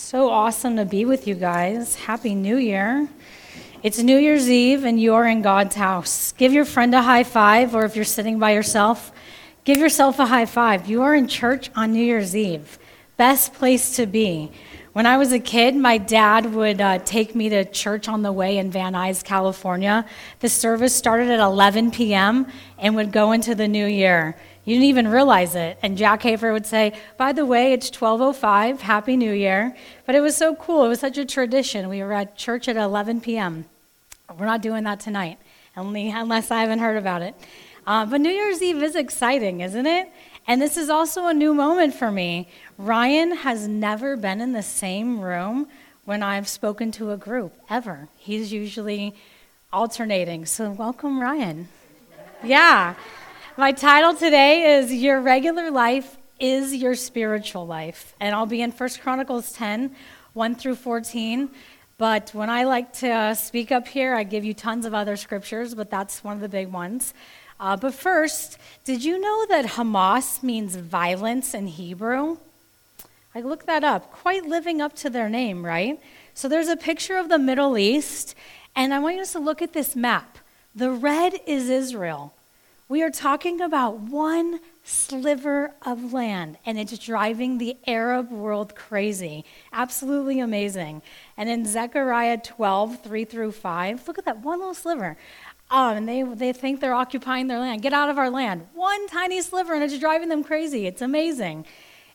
So awesome to be with you guys. Happy New Year. It's New Year's Eve and you're in God's house. Give your friend a high five, or if you're sitting by yourself, give yourself a high five. You are in church on New Year's Eve. Best place to be. When I was a kid, my dad would uh, take me to church on the way in Van Nuys, California. The service started at 11 p.m. and would go into the new year. You didn't even realize it. And Jack Hayford would say, by the way, it's 1205, Happy New Year. But it was so cool. It was such a tradition. We were at church at 11 p.m. We're not doing that tonight, only unless I haven't heard about it. Uh, but New Year's Eve is exciting, isn't it? And this is also a new moment for me. Ryan has never been in the same room when I've spoken to a group, ever. He's usually alternating. So, welcome, Ryan. Yeah. My title today is Your Regular Life is Your Spiritual Life. And I'll be in 1 Chronicles 10, 1 through 14. But when I like to uh, speak up here, I give you tons of other scriptures, but that's one of the big ones. Uh, but first, did you know that Hamas means violence in Hebrew? I looked that up, quite living up to their name, right? So there's a picture of the Middle East, and I want you to look at this map. The red is Israel. We are talking about one sliver of land, and it's driving the Arab world crazy. Absolutely amazing. And in Zechariah 12, 3 through 5, look at that one little sliver. Um, and they, they think they're occupying their land. Get out of our land. One tiny sliver, and it's driving them crazy. It's amazing.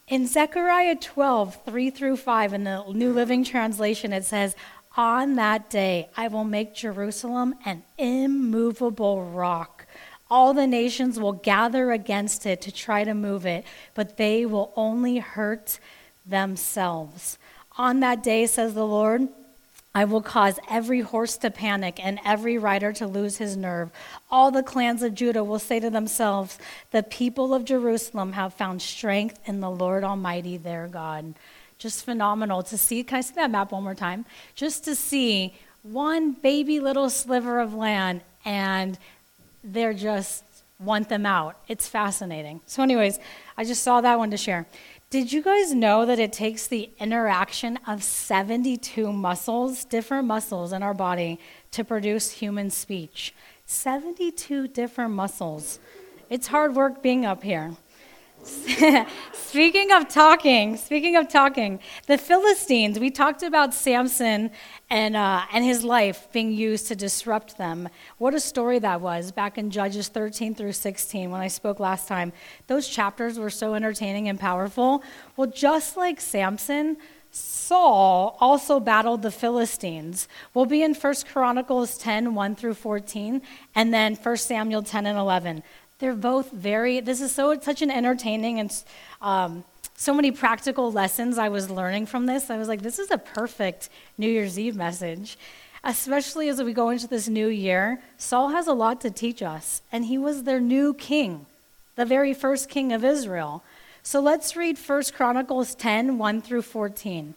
In Zechariah 12, 3 through 5, in the New Living Translation, it says, On that day I will make Jerusalem an immovable rock all the nations will gather against it to try to move it, but they will only hurt themselves. On that day, says the Lord, I will cause every horse to panic and every rider to lose his nerve. All the clans of Judah will say to themselves, The people of Jerusalem have found strength in the Lord Almighty their God. Just phenomenal to see. Can I see that map one more time? Just to see one baby little sliver of land and they're just want them out. It's fascinating. So, anyways, I just saw that one to share. Did you guys know that it takes the interaction of 72 muscles, different muscles in our body, to produce human speech? 72 different muscles. It's hard work being up here. speaking of talking, speaking of talking, the Philistines, we talked about Samson and, uh, and his life being used to disrupt them. What a story that was back in Judges 13 through 16 when I spoke last time. Those chapters were so entertaining and powerful. Well, just like Samson, Saul also battled the Philistines. We'll be in 1 Chronicles 10, 1 through 14, and then 1 Samuel 10 and 11. They're both very, this is so, such an entertaining and um, so many practical lessons I was learning from this. I was like, this is a perfect New Year's Eve message. Especially as we go into this new year, Saul has a lot to teach us, and he was their new king, the very first king of Israel. So let's read 1 Chronicles 10 1 through 14.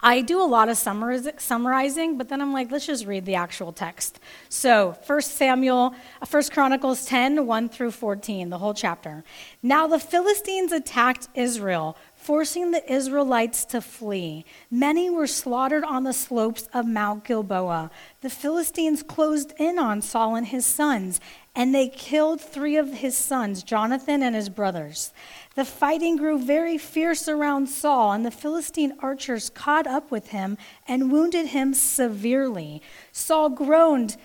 I do a lot of summarizing, but then I'm like, let's just read the actual text. So, 1 Samuel, uh, 1 Chronicles 10, 1 through 14, the whole chapter. Now the Philistines attacked Israel, forcing the Israelites to flee. Many were slaughtered on the slopes of Mount Gilboa. The Philistines closed in on Saul and his sons, and they killed three of his sons, Jonathan and his brothers. The fighting grew very fierce around Saul, and the Philistine archers caught up with him and wounded him severely. Saul groaned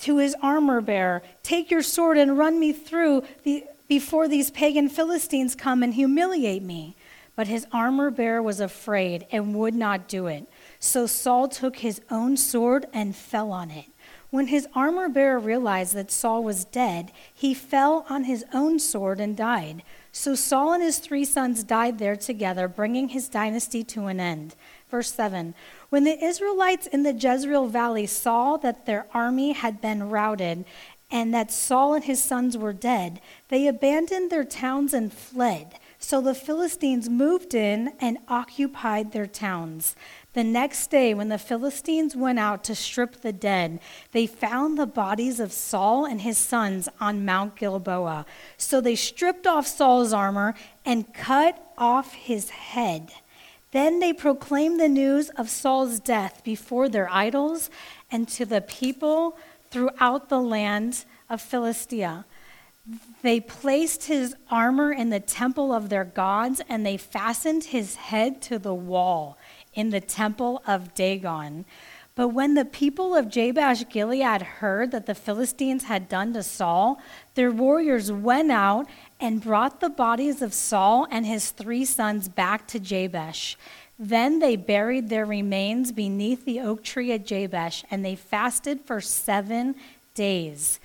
to his armor bearer, Take your sword and run me through the, before these pagan Philistines come and humiliate me. But his armor bearer was afraid and would not do it. So Saul took his own sword and fell on it. When his armor bearer realized that Saul was dead, he fell on his own sword and died. So Saul and his three sons died there together, bringing his dynasty to an end. Verse 7 When the Israelites in the Jezreel valley saw that their army had been routed and that Saul and his sons were dead, they abandoned their towns and fled. So the Philistines moved in and occupied their towns. The next day, when the Philistines went out to strip the dead, they found the bodies of Saul and his sons on Mount Gilboa. So they stripped off Saul's armor and cut off his head. Then they proclaimed the news of Saul's death before their idols and to the people throughout the land of Philistia. They placed his armor in the temple of their gods, and they fastened his head to the wall in the temple of Dagon. But when the people of Jabesh Gilead heard that the Philistines had done to Saul, their warriors went out and brought the bodies of Saul and his three sons back to Jabesh. Then they buried their remains beneath the oak tree at Jabesh, and they fasted for seven days.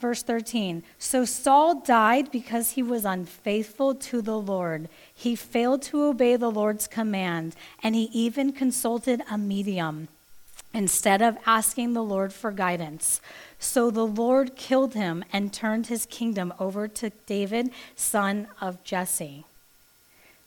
Verse 13 So Saul died because he was unfaithful to the Lord. He failed to obey the Lord's command, and he even consulted a medium instead of asking the Lord for guidance. So the Lord killed him and turned his kingdom over to David, son of Jesse.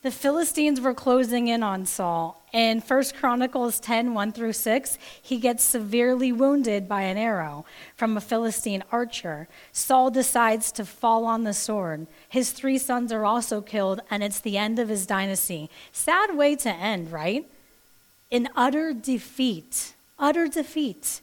The Philistines were closing in on Saul. In 1 Chronicles 10 1 through 6, he gets severely wounded by an arrow from a Philistine archer. Saul decides to fall on the sword. His three sons are also killed, and it's the end of his dynasty. Sad way to end, right? In utter defeat. Utter defeat.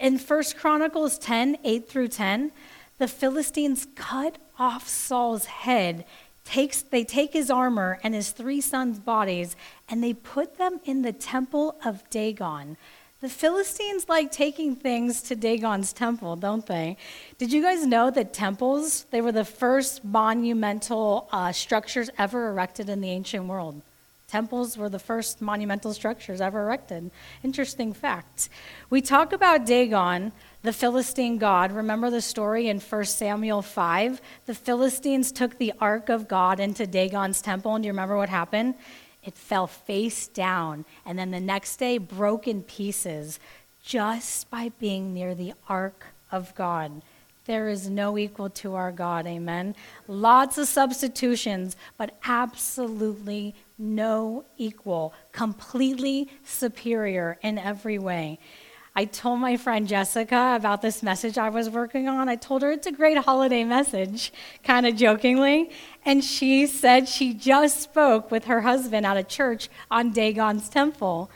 In 1 Chronicles 10 8 through 10, the Philistines cut off Saul's head takes, they take his armor and his three sons' bodies and they put them in the temple of Dagon. The Philistines like taking things to Dagon's temple, don't they? Did you guys know that temples, they were the first monumental uh, structures ever erected in the ancient world? Temples were the first monumental structures ever erected. Interesting fact. We talk about Dagon, the Philistine god. Remember the story in 1 Samuel 5? The Philistines took the ark of God into Dagon's temple, and do you remember what happened? It fell face down, and then the next day broke in pieces just by being near the ark of God. There is no equal to our God, amen. Lots of substitutions, but absolutely no equal, completely superior in every way. I told my friend Jessica about this message I was working on. I told her it's a great holiday message, kind of jokingly. And she said she just spoke with her husband at a church on Dagon's temple.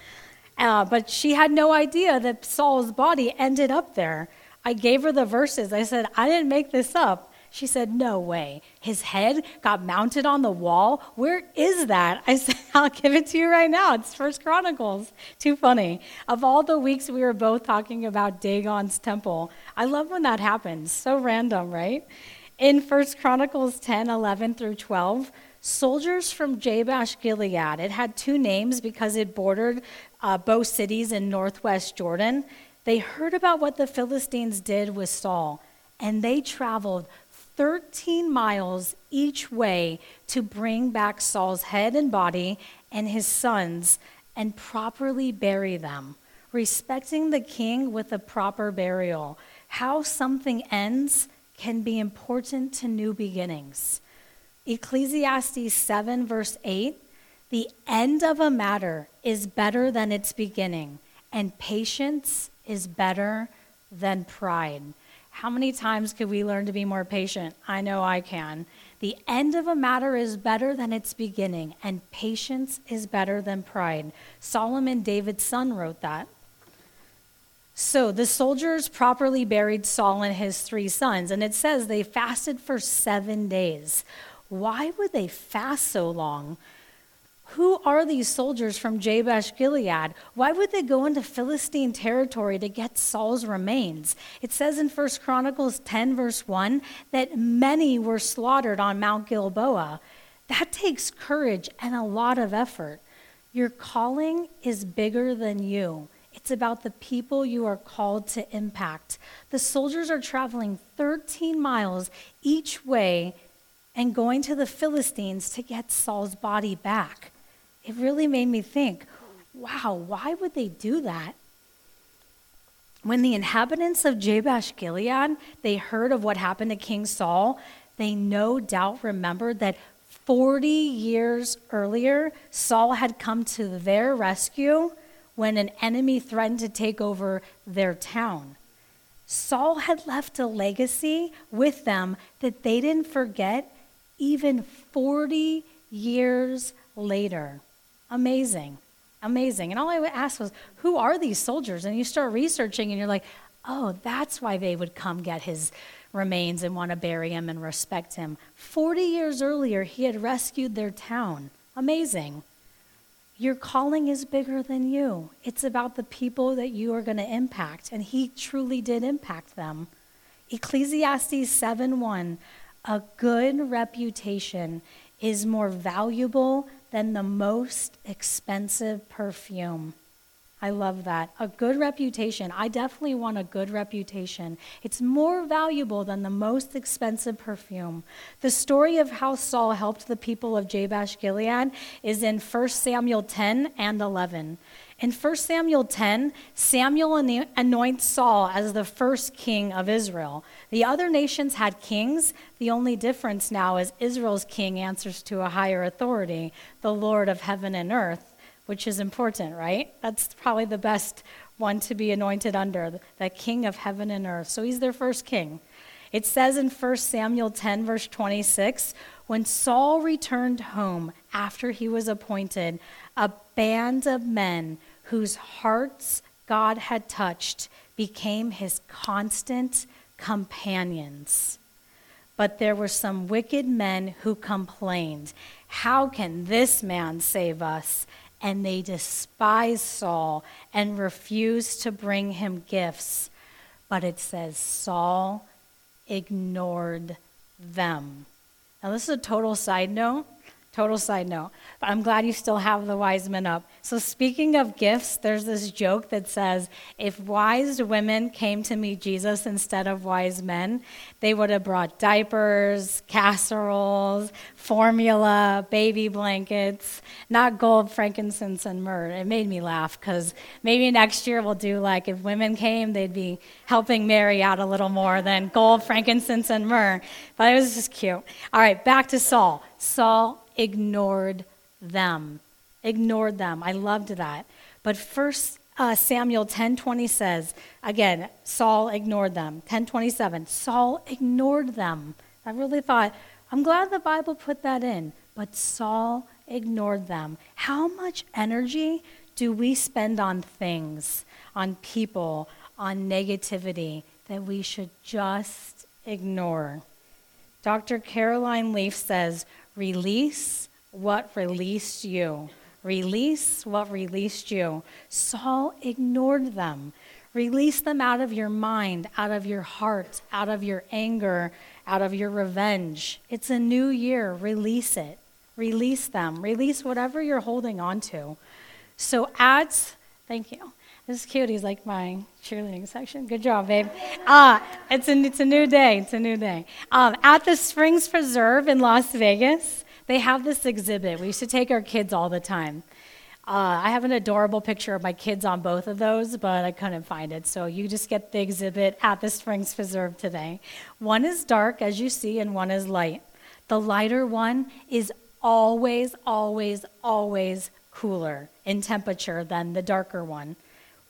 Uh, but she had no idea that Saul's body ended up there. I gave her the verses. I said, I didn't make this up. She said, No way. His head got mounted on the wall. Where is that? I said, I'll give it to you right now. It's First Chronicles. Too funny. Of all the weeks we were both talking about Dagon's temple, I love when that happens. So random, right? In First Chronicles 10, 11 through 12, soldiers from Jabesh Gilead, it had two names because it bordered uh, both cities in northwest Jordan. They heard about what the Philistines did with Saul, and they traveled 13 miles each way to bring back Saul's head and body and his sons and properly bury them, respecting the king with a proper burial. How something ends can be important to new beginnings. Ecclesiastes 7, verse 8 The end of a matter is better than its beginning, and patience is better than pride. How many times could we learn to be more patient? I know I can. The end of a matter is better than its beginning, and patience is better than pride. Solomon, David's son, wrote that. So the soldiers properly buried Saul and his three sons, and it says they fasted for seven days. Why would they fast so long? Who are these soldiers from Jabesh Gilead? Why would they go into Philistine territory to get Saul's remains? It says in 1 Chronicles 10, verse 1, that many were slaughtered on Mount Gilboa. That takes courage and a lot of effort. Your calling is bigger than you. It's about the people you are called to impact. The soldiers are traveling 13 miles each way and going to the Philistines to get Saul's body back it really made me think wow, why would they do that? When the inhabitants of Jabesh Gilead, they heard of what happened to King Saul, they no doubt remembered that 40 years earlier, Saul had come to their rescue when an enemy threatened to take over their town. Saul had left a legacy with them that they didn't forget even 40 years later. Amazing. Amazing. And all I asked was, who are these soldiers? And you start researching and you're like, oh, that's why they would come get his remains and want to bury him and respect him. 40 years earlier, he had rescued their town. Amazing. Your calling is bigger than you. It's about the people that you are going to impact, and he truly did impact them. Ecclesiastes 7:1 A good reputation is more valuable than the most expensive perfume. I love that. A good reputation. I definitely want a good reputation. It's more valuable than the most expensive perfume. The story of how Saul helped the people of Jabesh Gilead is in 1 Samuel 10 and 11. In 1 Samuel 10, Samuel anoints Saul as the first king of Israel. The other nations had kings. The only difference now is Israel's king answers to a higher authority, the Lord of heaven and earth which is important, right? That's probably the best one to be anointed under, the king of heaven and earth. So he's their first king. It says in 1 Samuel 10, verse 26, when Saul returned home after he was appointed, a band of men whose hearts God had touched became his constant companions. But there were some wicked men who complained, How can this man save us? and they despised Saul and refused to bring him gifts. But it says Saul ignored them. Now, this is a total side note. Total side note. But I'm glad you still have the wise men up. So, speaking of gifts, there's this joke that says if wise women came to meet Jesus instead of wise men, they would have brought diapers, casseroles, formula, baby blankets, not gold, frankincense, and myrrh. It made me laugh because maybe next year we'll do like if women came, they'd be helping Mary out a little more than gold, frankincense, and myrrh. But it was just cute. All right, back to Saul. Saul ignored them. Ignored them. I loved that. But first uh, Samuel 10:20 says, again, Saul ignored them. 10:27, Saul ignored them. I really thought, I'm glad the Bible put that in, but Saul ignored them. How much energy do we spend on things, on people, on negativity that we should just ignore? Dr. Caroline Leaf says, Release what released you. Release what released you. Saul ignored them. Release them out of your mind, out of your heart, out of your anger, out of your revenge. It's a new year. Release it. Release them. Release whatever you're holding on to. So, at, thank you. This is cute. He's like my cheerleading section. Good job, babe. Uh, it's, a, it's a new day. It's a new day. Um, at the Springs Preserve in Las Vegas, they have this exhibit. We used to take our kids all the time. Uh, I have an adorable picture of my kids on both of those, but I couldn't find it. So you just get the exhibit at the Springs Preserve today. One is dark, as you see, and one is light. The lighter one is always, always, always cooler in temperature than the darker one.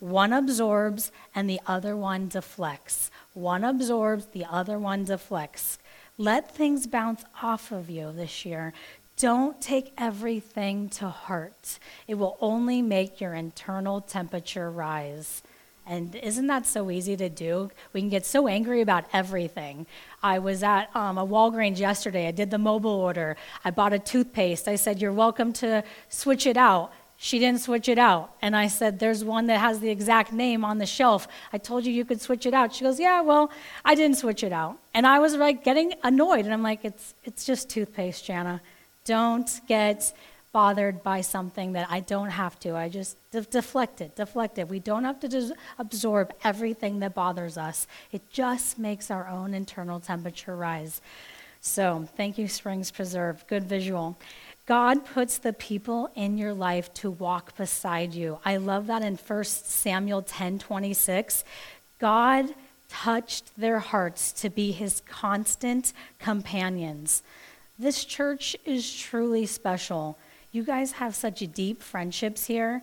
One absorbs and the other one deflects. One absorbs, the other one deflects. Let things bounce off of you this year. Don't take everything to heart. It will only make your internal temperature rise. And isn't that so easy to do? We can get so angry about everything. I was at um, a Walgreens yesterday. I did the mobile order. I bought a toothpaste. I said, You're welcome to switch it out. She didn't switch it out. And I said, There's one that has the exact name on the shelf. I told you you could switch it out. She goes, Yeah, well, I didn't switch it out. And I was like getting annoyed. And I'm like, It's, it's just toothpaste, Jana. Don't get bothered by something that I don't have to. I just de- deflect it, deflect it. We don't have to des- absorb everything that bothers us, it just makes our own internal temperature rise. So, thank you, Springs Preserve. Good visual. God puts the people in your life to walk beside you. I love that in 1 Samuel 10 26. God touched their hearts to be his constant companions. This church is truly special. You guys have such deep friendships here.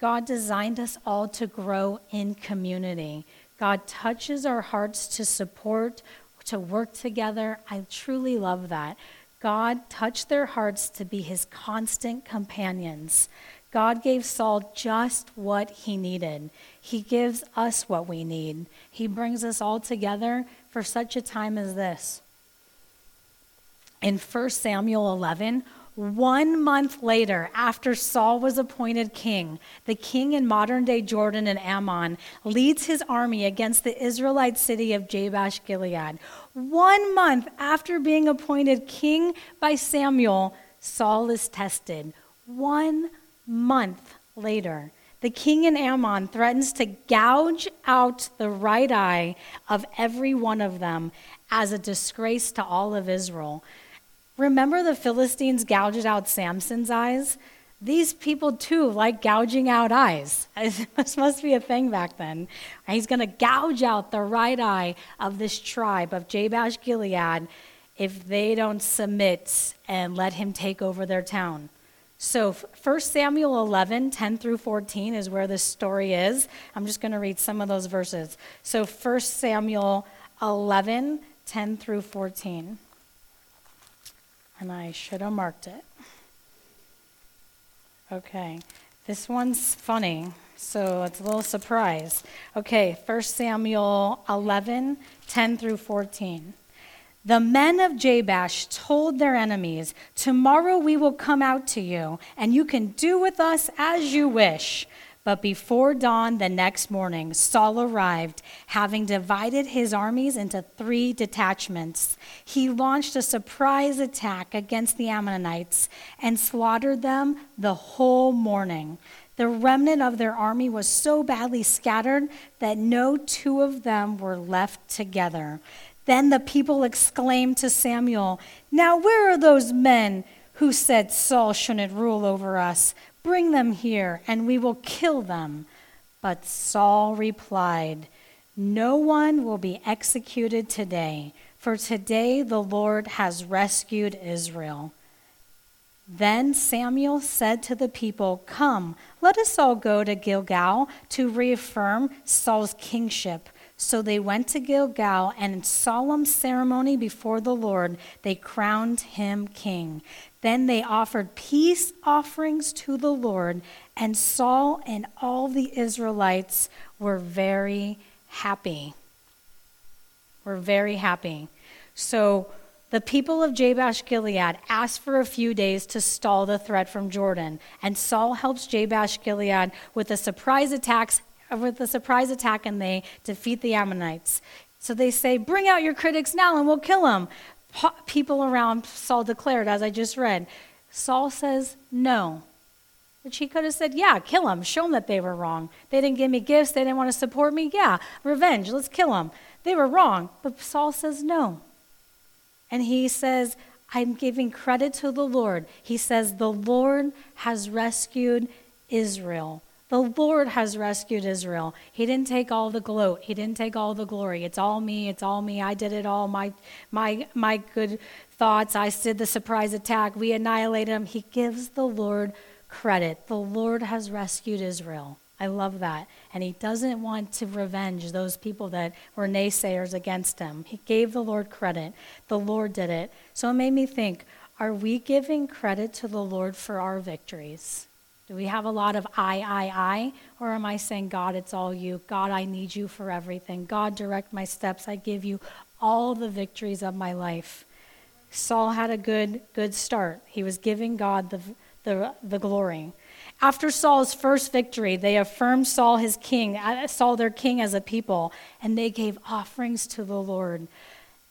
God designed us all to grow in community. God touches our hearts to support, to work together. I truly love that. God touched their hearts to be his constant companions. God gave Saul just what he needed. He gives us what we need. He brings us all together for such a time as this. In 1 Samuel 11, one month later, after Saul was appointed king, the king in modern day Jordan and Ammon leads his army against the Israelite city of Jabesh Gilead. One month after being appointed king by Samuel, Saul is tested. One month later, the king in Ammon threatens to gouge out the right eye of every one of them as a disgrace to all of Israel. Remember the Philistines gouged out Samson's eyes? These people too like gouging out eyes. This must be a thing back then. He's going to gouge out the right eye of this tribe of Jabesh Gilead if they don't submit and let him take over their town. So 1 Samuel 11, 10 through 14 is where this story is. I'm just going to read some of those verses. So 1 Samuel 11, 10 through 14 and I should have marked it. Okay, this one's funny, so it's a little surprise. Okay, 1 Samuel 11, 10 through 14. The men of Jabesh told their enemies, Tomorrow we will come out to you, and you can do with us as you wish. But before dawn the next morning, Saul arrived, having divided his armies into three detachments. He launched a surprise attack against the Ammonites and slaughtered them the whole morning. The remnant of their army was so badly scattered that no two of them were left together. Then the people exclaimed to Samuel, Now where are those men who said Saul shouldn't rule over us? Bring them here, and we will kill them. But Saul replied, No one will be executed today, for today the Lord has rescued Israel. Then Samuel said to the people, Come, let us all go to Gilgal to reaffirm Saul's kingship. So they went to Gilgal, and in solemn ceremony before the Lord, they crowned him king. Then they offered peace offerings to the Lord, and Saul and all the Israelites were very happy. Were very happy. So the people of Jabesh Gilead asked for a few days to stall the threat from Jordan, and Saul helps Jabesh Gilead with the surprise attack, with a surprise attack, and they defeat the Ammonites. So they say, "Bring out your critics now, and we'll kill them." people around Saul declared, as I just read. Saul says no. Which he could have said, yeah, kill them, show them that they were wrong. They didn't give me gifts, they didn't want to support me. Yeah, revenge, let's kill them. They were wrong. But Saul says no. And he says, I'm giving credit to the Lord. He says, The Lord has rescued Israel. The Lord has rescued Israel. He didn't take all the gloat. He didn't take all the glory. It's all me. It's all me. I did it all. My, my, my good thoughts. I did the surprise attack. We annihilated him. He gives the Lord credit. The Lord has rescued Israel. I love that. And he doesn't want to revenge those people that were naysayers against him. He gave the Lord credit. The Lord did it. So it made me think are we giving credit to the Lord for our victories? Do we have a lot of I, I, I? Or am I saying, God, it's all you? God, I need you for everything. God, direct my steps. I give you all the victories of my life. Saul had a good, good start. He was giving God the, the, the glory. After Saul's first victory, they affirmed Saul his king, uh, Saul their king as a people, and they gave offerings to the Lord.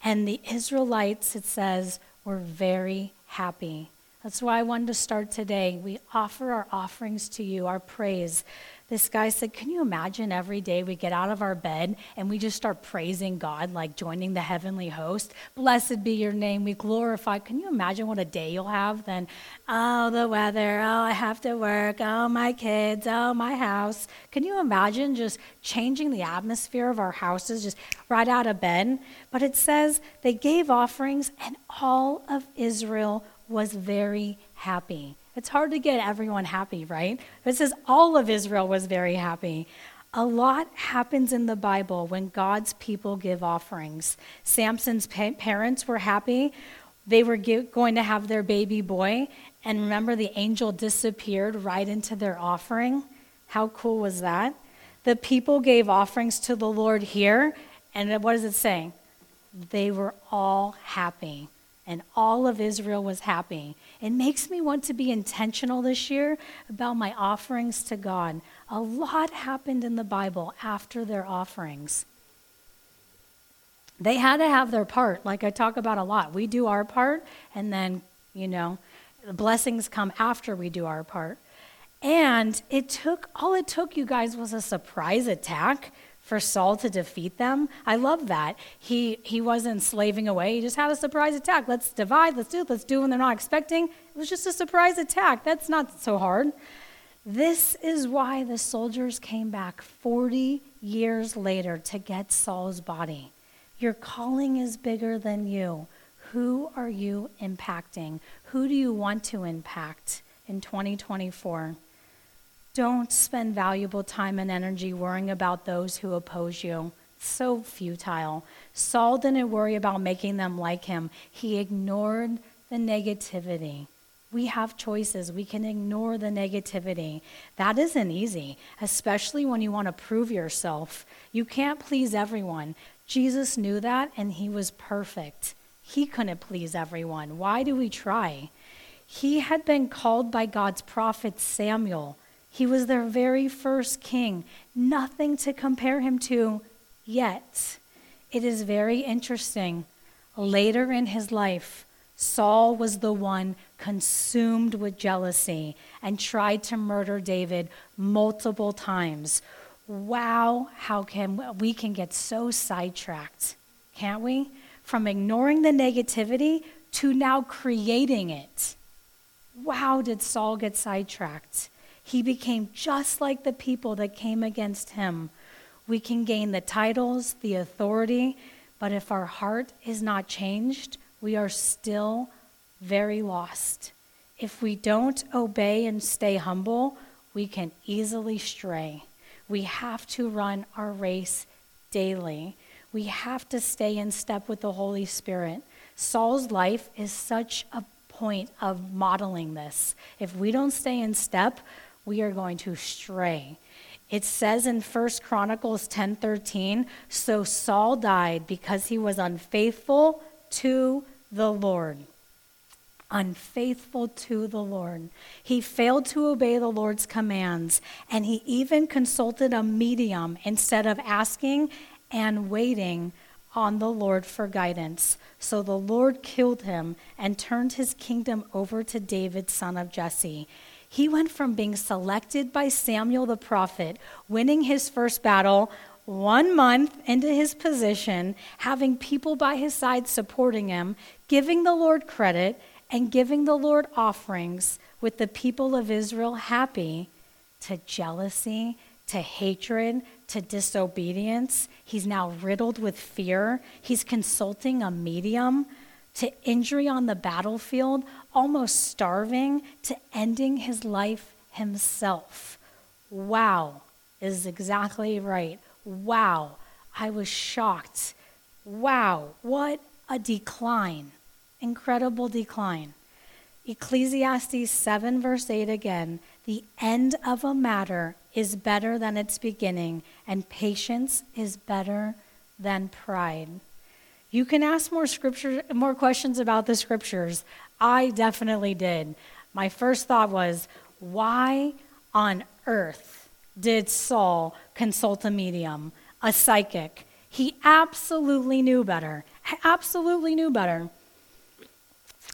And the Israelites, it says, were very happy. That's why I wanted to start today. We offer our offerings to you, our praise. This guy said, Can you imagine every day we get out of our bed and we just start praising God, like joining the heavenly host? Blessed be your name. We glorify. Can you imagine what a day you'll have then? Oh, the weather. Oh, I have to work. Oh, my kids. Oh, my house. Can you imagine just changing the atmosphere of our houses just right out of bed? But it says they gave offerings and all of Israel was very happy. It's hard to get everyone happy, right? It says all of Israel was very happy. A lot happens in the Bible when God's people give offerings. Samson's pa- parents were happy they were going to have their baby boy, and remember, the angel disappeared right into their offering. How cool was that? The people gave offerings to the Lord here, and what does it say? They were all happy, and all of Israel was happy. It makes me want to be intentional this year about my offerings to God. A lot happened in the Bible after their offerings. They had to have their part, like I talk about a lot. We do our part, and then, you know, the blessings come after we do our part. And it took, all it took, you guys, was a surprise attack for Saul to defeat them. I love that. He, he wasn't slaving away, he just had a surprise attack. Let's divide, let's do it, let's do when they're not expecting. It was just a surprise attack. That's not so hard. This is why the soldiers came back 40 years later to get Saul's body. Your calling is bigger than you. Who are you impacting? Who do you want to impact in 2024? Don't spend valuable time and energy worrying about those who oppose you. so futile. Saul didn't worry about making them like him, he ignored the negativity. We have choices. We can ignore the negativity. That isn't easy, especially when you want to prove yourself. You can't please everyone. Jesus knew that, and he was perfect. He couldn't please everyone. Why do we try? He had been called by God's prophet Samuel. He was their very first king, nothing to compare him to yet. It is very interesting. Later in his life, Saul was the one consumed with jealousy and tried to murder David multiple times. Wow, how can we can get so sidetracked, can't we? From ignoring the negativity to now creating it. Wow, did Saul get sidetracked? He became just like the people that came against him. We can gain the titles, the authority, but if our heart is not changed, we are still very lost. If we don't obey and stay humble, we can easily stray. We have to run our race daily. We have to stay in step with the Holy Spirit. Saul's life is such a point of modeling this. If we don't stay in step, we are going to stray. It says in 1 Chronicles 10:13, so Saul died because he was unfaithful to the Lord unfaithful to the Lord. He failed to obey the Lord's commands, and he even consulted a medium instead of asking and waiting on the Lord for guidance. So the Lord killed him and turned his kingdom over to David, son of Jesse. He went from being selected by Samuel the prophet, winning his first battle, one month into his position, having people by his side supporting him, giving the Lord credit, and giving the Lord offerings with the people of Israel happy to jealousy, to hatred, to disobedience. He's now riddled with fear. He's consulting a medium to injury on the battlefield, almost starving, to ending his life himself. Wow is exactly right. Wow. I was shocked. Wow. What a decline incredible decline. Ecclesiastes 7, verse 8 again the end of a matter is better than its beginning, and patience is better than pride. You can ask more scripture, more questions about the scriptures. I definitely did. My first thought was, why on earth did Saul consult a medium, a psychic? He absolutely knew better. Absolutely knew better.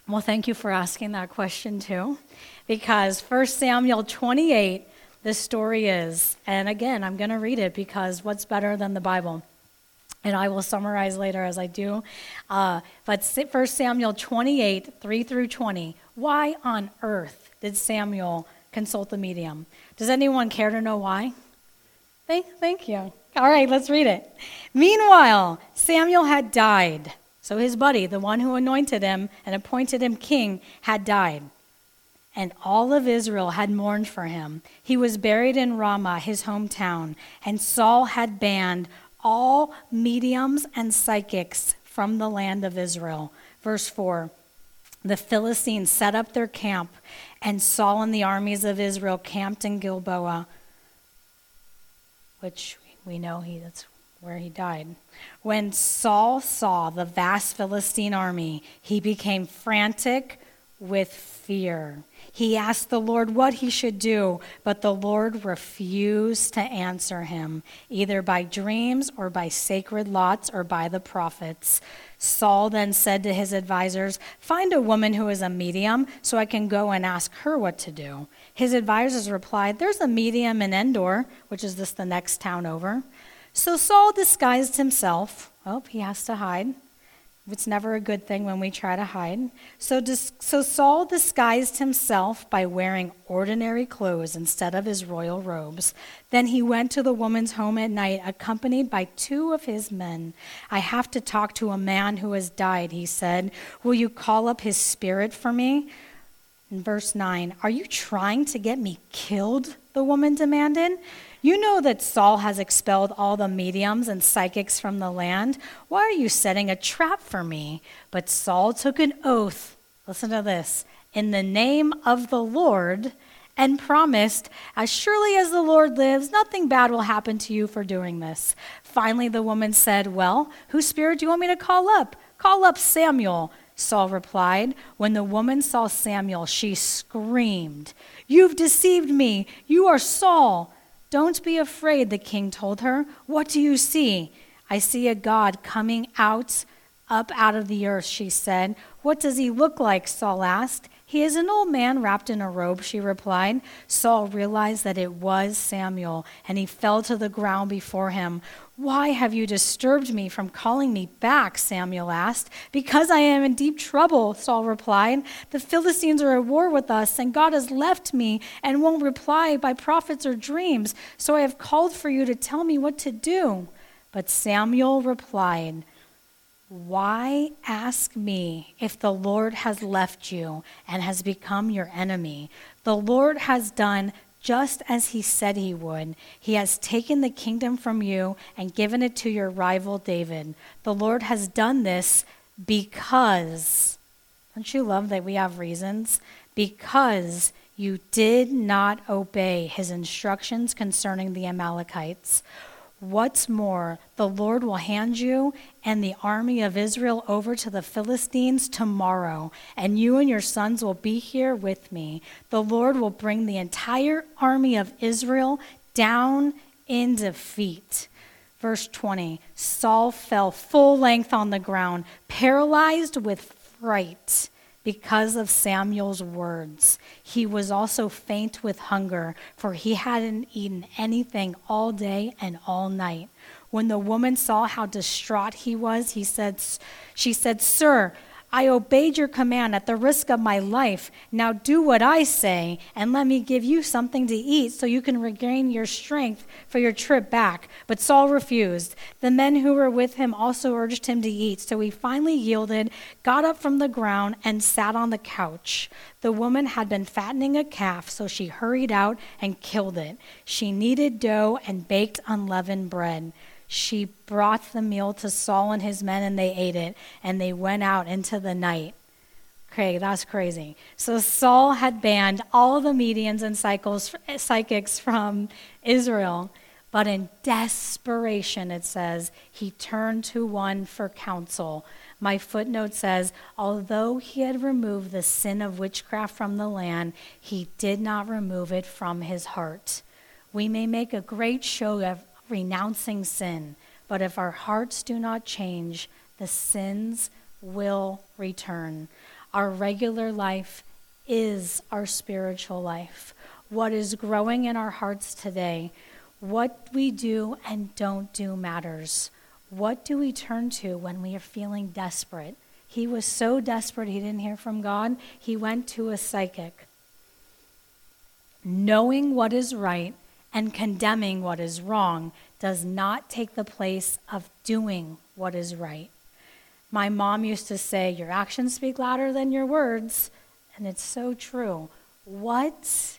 Well, thank you for asking that question too, because 1 Samuel 28, the story is, and again, I'm going to read it because what's better than the Bible? And I will summarize later as I do. Uh, but 1 Samuel 28, 3 through 20. Why on earth did Samuel consult the medium? Does anyone care to know why? Thank, thank you. All right, let's read it. Meanwhile, Samuel had died so his buddy, the one who anointed him and appointed him king, had died. And all of Israel had mourned for him. He was buried in Ramah, his hometown, and Saul had banned all mediums and psychics from the land of Israel. Verse 4 the Philistines set up their camp, and Saul and the armies of Israel camped in Gilboa, which we know he, that's where he died. When Saul saw the vast Philistine army, he became frantic with fear. He asked the Lord what he should do, but the Lord refused to answer him, either by dreams or by sacred lots or by the prophets. Saul then said to his advisers, Find a woman who is a medium so I can go and ask her what to do. His advisers replied, There's a medium in Endor, which is just the next town over. So Saul disguised himself. Oh, he has to hide. It's never a good thing when we try to hide. So, dis- so Saul disguised himself by wearing ordinary clothes instead of his royal robes. Then he went to the woman's home at night, accompanied by two of his men. I have to talk to a man who has died, he said. Will you call up his spirit for me? In verse 9, Are you trying to get me killed? The woman demanded. You know that Saul has expelled all the mediums and psychics from the land. Why are you setting a trap for me? But Saul took an oath. Listen to this in the name of the Lord and promised, As surely as the Lord lives, nothing bad will happen to you for doing this. Finally, the woman said, Well, whose spirit do you want me to call up? Call up Samuel. Saul replied. When the woman saw Samuel, she screamed, You've deceived me. You are Saul. Don't be afraid, the king told her. What do you see? I see a God coming out, up out of the earth, she said. What does he look like? Saul asked. He is an old man wrapped in a robe, she replied. Saul realized that it was Samuel, and he fell to the ground before him. Why have you disturbed me from calling me back? Samuel asked. Because I am in deep trouble, Saul replied. The Philistines are at war with us, and God has left me and won't reply by prophets or dreams. So I have called for you to tell me what to do. But Samuel replied, why ask me if the Lord has left you and has become your enemy? The Lord has done just as he said he would. He has taken the kingdom from you and given it to your rival David. The Lord has done this because, don't you love that we have reasons? Because you did not obey his instructions concerning the Amalekites. What's more, the Lord will hand you and the army of Israel over to the Philistines tomorrow, and you and your sons will be here with me. The Lord will bring the entire army of Israel down in defeat. Verse 20 Saul fell full length on the ground, paralyzed with fright because of Samuel's words. He was also faint with hunger, for he hadn't eaten anything all day and all night. When the woman saw how distraught he was, he said, she said, Sir, I obeyed your command at the risk of my life. Now do what I say, and let me give you something to eat so you can regain your strength for your trip back. But Saul refused. The men who were with him also urged him to eat, so he finally yielded, got up from the ground, and sat on the couch. The woman had been fattening a calf, so she hurried out and killed it. She kneaded dough and baked unleavened bread she brought the meal to Saul and his men, and they ate it, and they went out into the night. Craig, that's crazy. So Saul had banned all the mediums and psychics from Israel, but in desperation, it says, he turned to one for counsel. My footnote says, although he had removed the sin of witchcraft from the land, he did not remove it from his heart. We may make a great show of renouncing sin. But if our hearts do not change, the sins will return. Our regular life is our spiritual life. What is growing in our hearts today, what we do and don't do matters. What do we turn to when we are feeling desperate? He was so desperate he didn't hear from God, he went to a psychic. Knowing what is right and condemning what is wrong does not take the place of doing what is right. My mom used to say, Your actions speak louder than your words. And it's so true. What,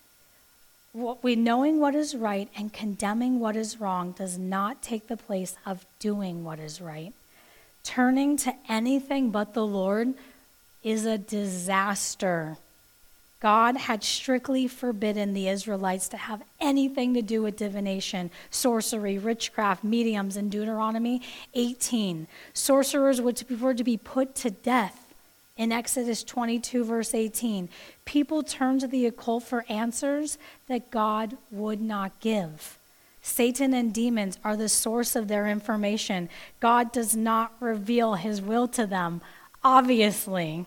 what we knowing what is right and condemning what is wrong does not take the place of doing what is right. Turning to anything but the Lord is a disaster. God had strictly forbidden the Israelites to have anything to do with divination, sorcery, witchcraft, mediums in Deuteronomy 18. Sorcerers were to be put to death in Exodus 22, verse 18. People turned to the occult for answers that God would not give. Satan and demons are the source of their information. God does not reveal his will to them, obviously.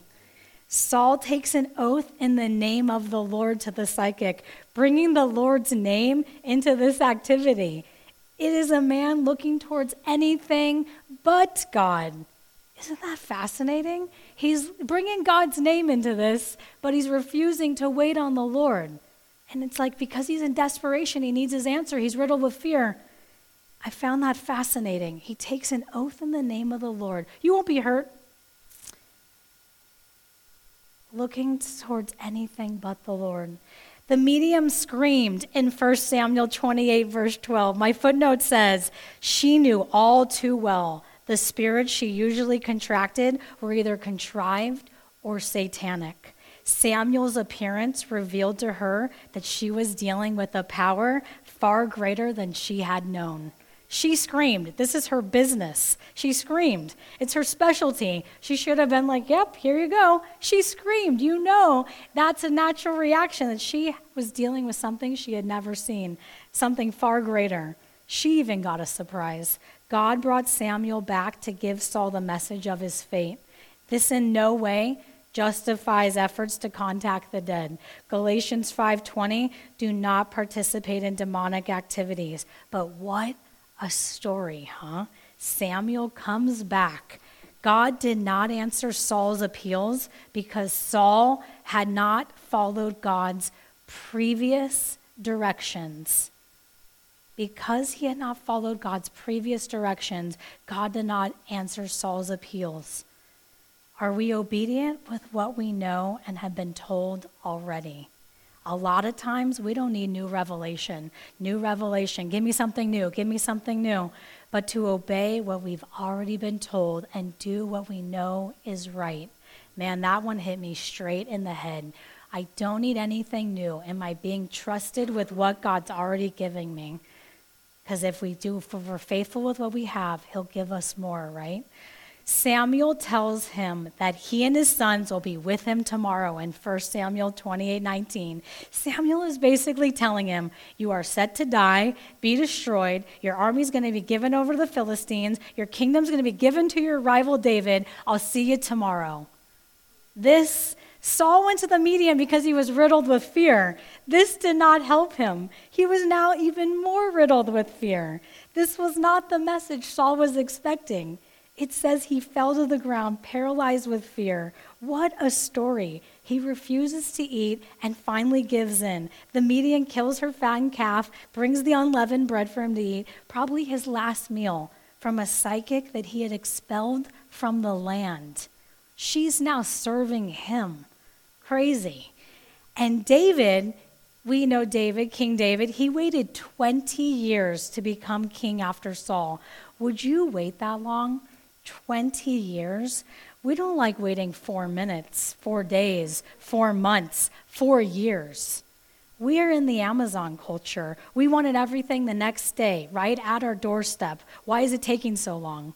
Saul takes an oath in the name of the Lord to the psychic, bringing the Lord's name into this activity. It is a man looking towards anything but God. Isn't that fascinating? He's bringing God's name into this, but he's refusing to wait on the Lord. And it's like because he's in desperation, he needs his answer. He's riddled with fear. I found that fascinating. He takes an oath in the name of the Lord. You won't be hurt looking towards anything but the Lord. The medium screamed in 1 Samuel 28, verse 12. My footnote says, She knew all too well the spirits she usually contracted were either contrived or satanic. Samuel's appearance revealed to her that she was dealing with a power far greater than she had known. She screamed. This is her business. She screamed. It's her specialty. She should have been like, Yep, here you go. She screamed. You know, that's a natural reaction that she was dealing with something she had never seen, something far greater. She even got a surprise. God brought Samuel back to give Saul the message of his fate. This in no way justifies efforts to contact the dead. Galatians 5:20 do not participate in demonic activities. But what a story, huh? Samuel comes back. God did not answer Saul's appeals because Saul had not followed God's previous directions. Because he had not followed God's previous directions, God did not answer Saul's appeals. Are we obedient with what we know and have been told already? A lot of times we don't need new revelation. New revelation. Give me something new. Give me something new. But to obey what we've already been told and do what we know is right. Man, that one hit me straight in the head. I don't need anything new. Am I being trusted with what God's already giving me? Because if we do, if we're faithful with what we have, He'll give us more, right? Samuel tells him that he and his sons will be with him tomorrow in 1 Samuel 28 19. Samuel is basically telling him, You are set to die, be destroyed, your army is going to be given over to the Philistines, your kingdom's going to be given to your rival David. I'll see you tomorrow. This Saul went to the medium because he was riddled with fear. This did not help him. He was now even more riddled with fear. This was not the message Saul was expecting. It says he fell to the ground, paralyzed with fear. What a story. He refuses to eat and finally gives in. The medium kills her fattened calf, brings the unleavened bread for him to eat, probably his last meal, from a psychic that he had expelled from the land. She's now serving him. Crazy. And David, we know David, King David, he waited 20 years to become king after Saul. Would you wait that long? 20 years. We don't like waiting four minutes, four days, four months, four years. We are in the Amazon culture. We wanted everything the next day, right at our doorstep. Why is it taking so long?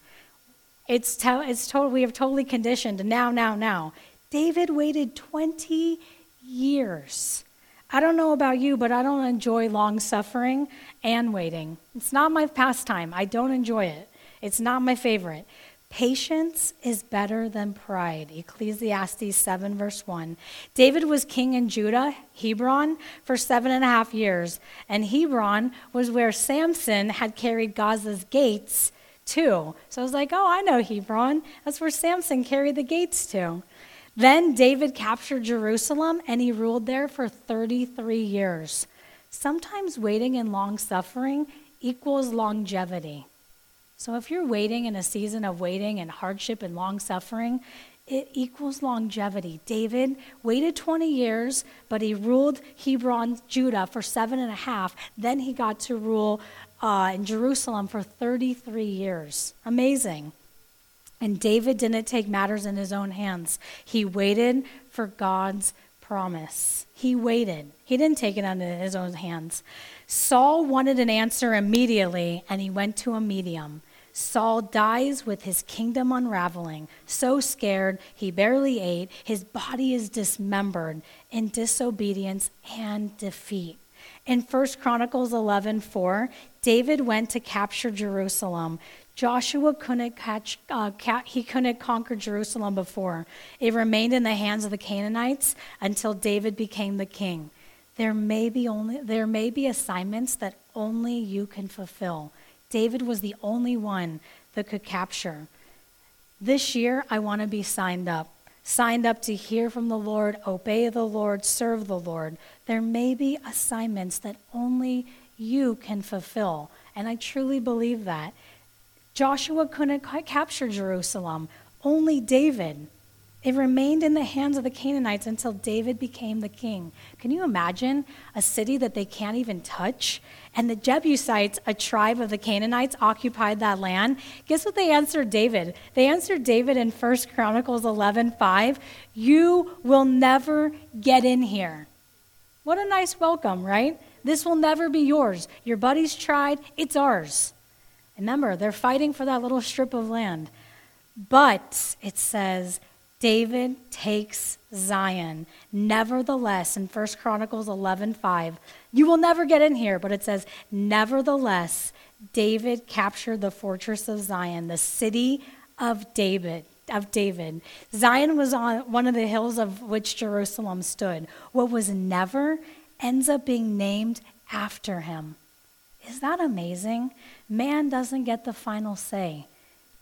It's, to, it's total, we have totally conditioned now, now, now. David waited 20 years. I don't know about you, but I don't enjoy long suffering and waiting. It's not my pastime. I don't enjoy it. It's not my favorite. Patience is better than pride. Ecclesiastes 7, verse 1. David was king in Judah, Hebron, for seven and a half years. And Hebron was where Samson had carried Gaza's gates to. So I was like, oh, I know Hebron. That's where Samson carried the gates to. Then David captured Jerusalem and he ruled there for 33 years. Sometimes waiting and long suffering equals longevity. So if you're waiting in a season of waiting and hardship and long suffering, it equals longevity. David waited 20 years, but he ruled Hebron, Judah for seven and a half. Then he got to rule uh, in Jerusalem for 33 years. Amazing. And David didn't take matters in his own hands. He waited for God's promise. He waited. He didn't take it into his own hands. Saul wanted an answer immediately, and he went to a medium. Saul dies with his kingdom unraveling, so scared he barely ate. His body is dismembered in disobedience and defeat. In 1 Chronicles 11:4, David went to capture Jerusalem. Joshua couldn't catch, uh, he couldn't conquer Jerusalem before. It remained in the hands of the Canaanites until David became the king. There may be only there may be assignments that only you can fulfill. David was the only one that could capture. This year, I want to be signed up. Signed up to hear from the Lord, obey the Lord, serve the Lord. There may be assignments that only you can fulfill. And I truly believe that. Joshua couldn't capture Jerusalem, only David. It remained in the hands of the Canaanites until David became the king. Can you imagine a city that they can't even touch? And the Jebusites, a tribe of the Canaanites, occupied that land. Guess what they answered David? They answered David in 1 Chronicles 11 5. You will never get in here. What a nice welcome, right? This will never be yours. Your buddies tried, it's ours. Remember, they're fighting for that little strip of land. But it says, David takes Zion. Nevertheless, in 1 Chronicles 11:5, you will never get in here, but it says, "Nevertheless, David captured the fortress of Zion, the city of David." Of David. Zion was on one of the hills of which Jerusalem stood. What was never ends up being named after him. Is that amazing? Man doesn't get the final say.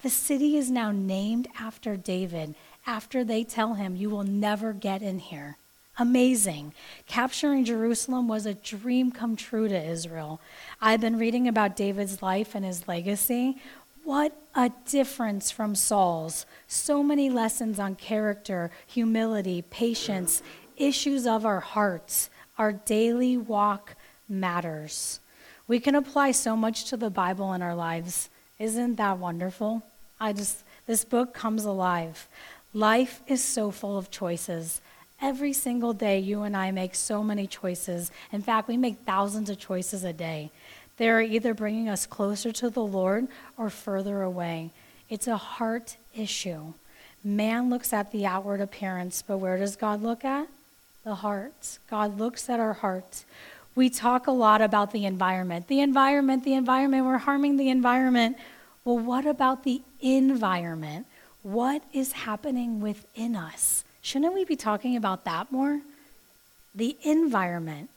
The city is now named after David after they tell him, You will never get in here. Amazing. Capturing Jerusalem was a dream come true to Israel. I've been reading about David's life and his legacy. What a difference from Saul's. So many lessons on character, humility, patience, issues of our hearts. Our daily walk matters. We can apply so much to the Bible in our lives. Isn't that wonderful? I just, this book comes alive. Life is so full of choices. Every single day, you and I make so many choices. In fact, we make thousands of choices a day. They are either bringing us closer to the Lord or further away. It's a heart issue. Man looks at the outward appearance, but where does God look at? The heart. God looks at our heart. We talk a lot about the environment. The environment, the environment, we're harming the environment. Well, what about the environment? what is happening within us. Shouldn't we be talking about that more? The environment.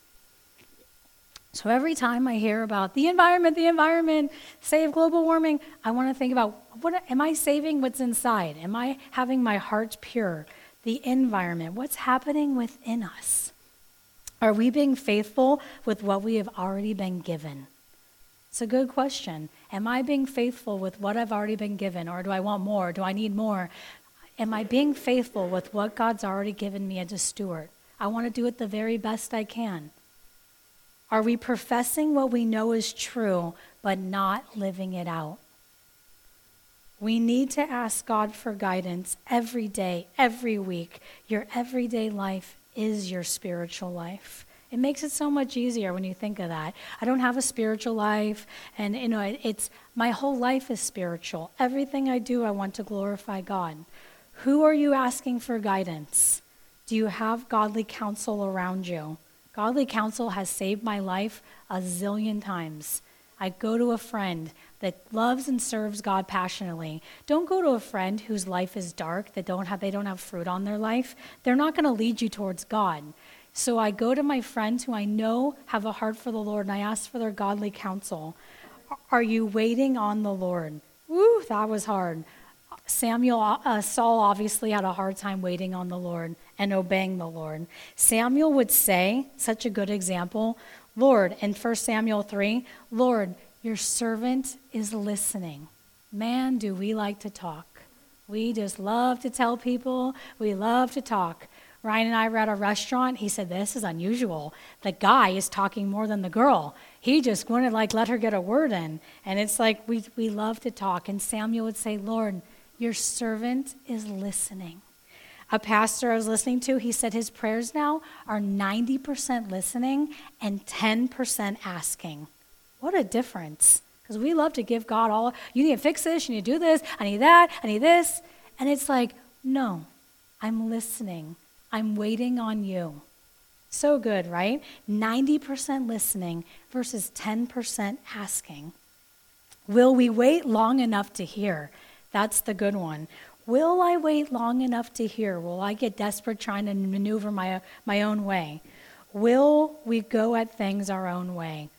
So every time I hear about the environment, the environment, save global warming, I want to think about what am I saving what's inside? Am I having my heart pure? The environment, what's happening within us? Are we being faithful with what we have already been given? It's a good question. Am I being faithful with what I've already been given, or do I want more? Do I need more? Am I being faithful with what God's already given me as a steward? I want to do it the very best I can. Are we professing what we know is true, but not living it out? We need to ask God for guidance every day, every week. Your everyday life is your spiritual life. It makes it so much easier when you think of that. I don't have a spiritual life, and you know, it's my whole life is spiritual. Everything I do, I want to glorify God. Who are you asking for guidance? Do you have godly counsel around you? Godly counsel has saved my life a zillion times. I go to a friend that loves and serves God passionately. Don't go to a friend whose life is dark, that don't have they don't have fruit on their life. They're not going to lead you towards God. So I go to my friends who I know have a heart for the Lord and I ask for their godly counsel. Are you waiting on the Lord? Woo, that was hard. Samuel, uh, Saul obviously had a hard time waiting on the Lord and obeying the Lord. Samuel would say, such a good example, Lord, in 1 Samuel 3, Lord, your servant is listening. Man, do we like to talk. We just love to tell people, we love to talk. Ryan and I were at a restaurant. He said, This is unusual. The guy is talking more than the girl. He just wouldn't like let her get a word in. And it's like we, we love to talk. And Samuel would say, Lord, Your servant is listening. A pastor I was listening to, he said his prayers now are 90% listening and 10% asking. What a difference. Because we love to give God all, you need to fix this, you need to do this, I need that, I need this. And it's like, no, I'm listening. I'm waiting on you. So good, right? 90% listening versus 10% asking. Will we wait long enough to hear? That's the good one. Will I wait long enough to hear? Will I get desperate trying to maneuver my, my own way? Will we go at things our own way?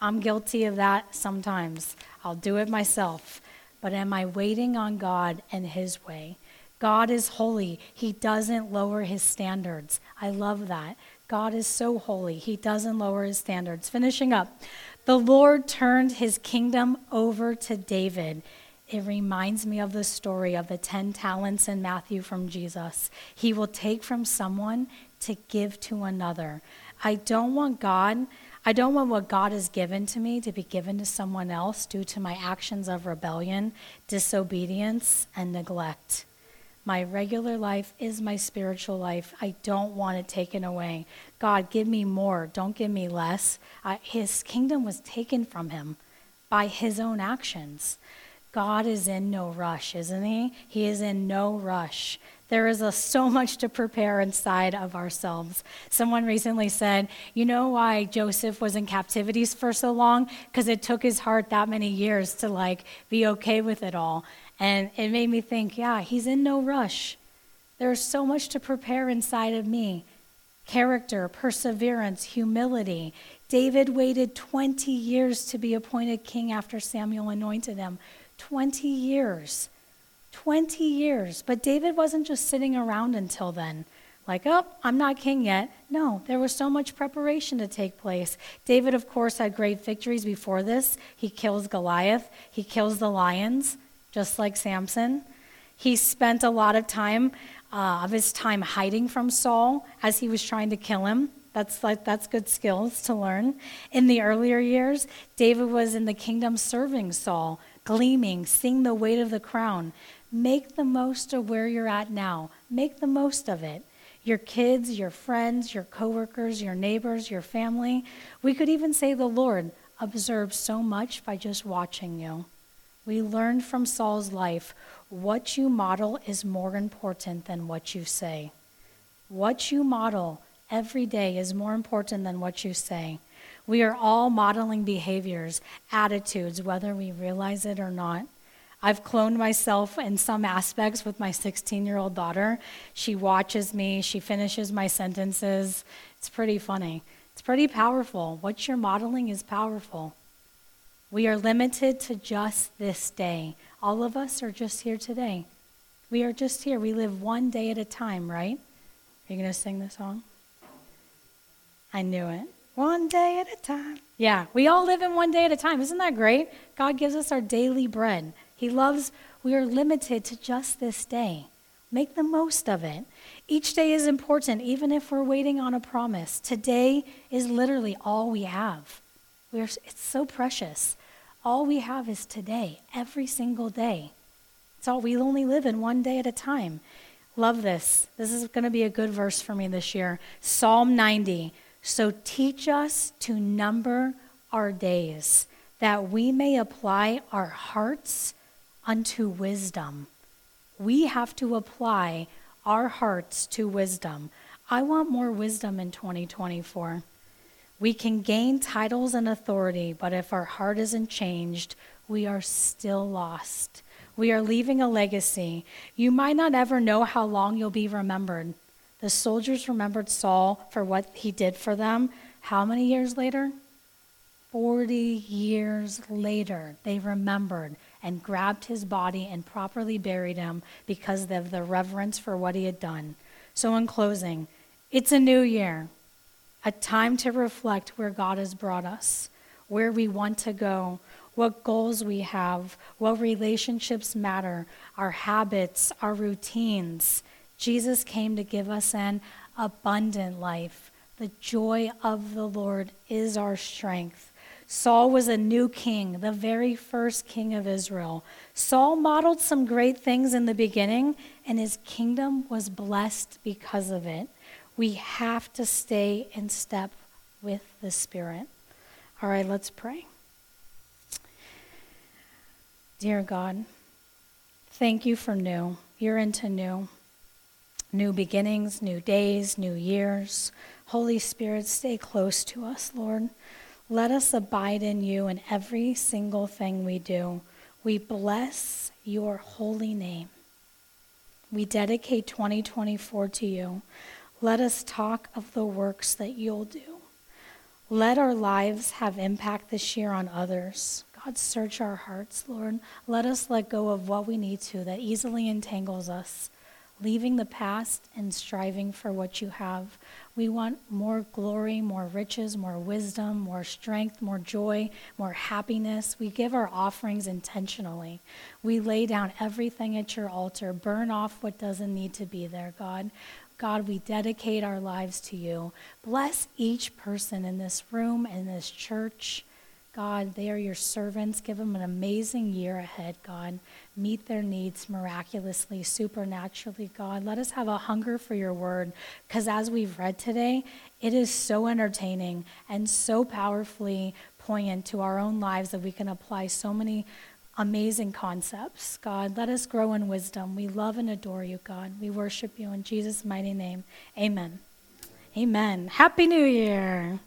I'm guilty of that sometimes. I'll do it myself. But am I waiting on God and His way? God is holy. He doesn't lower His standards. I love that. God is so holy. He doesn't lower His standards. Finishing up, the Lord turned His kingdom over to David. It reminds me of the story of the 10 talents in Matthew from Jesus. He will take from someone to give to another. I don't want God, I don't want what God has given to me to be given to someone else due to my actions of rebellion, disobedience, and neglect. My regular life is my spiritual life. I don't want it taken away. God, give me more. Don't give me less. I, his kingdom was taken from him by his own actions. God is in no rush, isn't He? He is in no rush. There is a, so much to prepare inside of ourselves. Someone recently said, You know why Joseph was in captivity for so long? Because it took his heart that many years to like be okay with it all. And it made me think, yeah, he's in no rush. There's so much to prepare inside of me character, perseverance, humility. David waited 20 years to be appointed king after Samuel anointed him. 20 years. 20 years. But David wasn't just sitting around until then, like, oh, I'm not king yet. No, there was so much preparation to take place. David, of course, had great victories before this. He kills Goliath, he kills the lions, just like Samson. He spent a lot of time uh, of his time hiding from Saul as he was trying to kill him. That's like that's good skills to learn. In the earlier years, David was in the kingdom serving Saul, gleaming, seeing the weight of the crown. Make the most of where you're at now. Make the most of it. Your kids, your friends, your coworkers, your neighbors, your family. We could even say the Lord observes so much by just watching you. We learned from Saul's life what you model is more important than what you say. What you model every day is more important than what you say. We are all modeling behaviors, attitudes, whether we realize it or not. I've cloned myself in some aspects with my 16 year old daughter. She watches me, she finishes my sentences. It's pretty funny. It's pretty powerful. What you're modeling is powerful. We are limited to just this day. All of us are just here today. We are just here. We live one day at a time, right? Are you going to sing the song? I knew it. One day at a time. Yeah, we all live in one day at a time. Isn't that great? God gives us our daily bread. He loves, we are limited to just this day. Make the most of it. Each day is important, even if we're waiting on a promise. Today is literally all we have. We're, it's so precious. All we have is today, every single day. It's all we only live in one day at a time. Love this. This is going to be a good verse for me this year. Psalm 90. So teach us to number our days, that we may apply our hearts unto wisdom. We have to apply our hearts to wisdom. I want more wisdom in 2024. We can gain titles and authority, but if our heart isn't changed, we are still lost. We are leaving a legacy. You might not ever know how long you'll be remembered. The soldiers remembered Saul for what he did for them. How many years later? 40 years later, they remembered and grabbed his body and properly buried him because of the reverence for what he had done. So, in closing, it's a new year, a time to reflect where God has brought us, where we want to go, what goals we have, what relationships matter, our habits, our routines. Jesus came to give us an abundant life. The joy of the Lord is our strength. Saul was a new king, the very first king of Israel. Saul modeled some great things in the beginning, and his kingdom was blessed because of it. We have to stay in step with the Spirit. All right, let's pray. Dear God, thank you for new. You're into new. New beginnings, new days, new years. Holy Spirit, stay close to us, Lord. Let us abide in you in every single thing we do. We bless your holy name. We dedicate 2024 to you. Let us talk of the works that you'll do. Let our lives have impact this year on others. God, search our hearts, Lord. Let us let go of what we need to that easily entangles us, leaving the past and striving for what you have. We want more glory, more riches, more wisdom, more strength, more joy, more happiness. We give our offerings intentionally. We lay down everything at your altar, burn off what doesn't need to be there, God. God, we dedicate our lives to you. Bless each person in this room, in this church. God, they are your servants. Give them an amazing year ahead, God. Meet their needs miraculously, supernaturally, God. Let us have a hunger for your word, because as we've read today, it is so entertaining and so powerfully poignant to our own lives that we can apply so many amazing concepts. God, let us grow in wisdom. We love and adore you, God. We worship you in Jesus' mighty name. Amen. Amen. Happy New Year.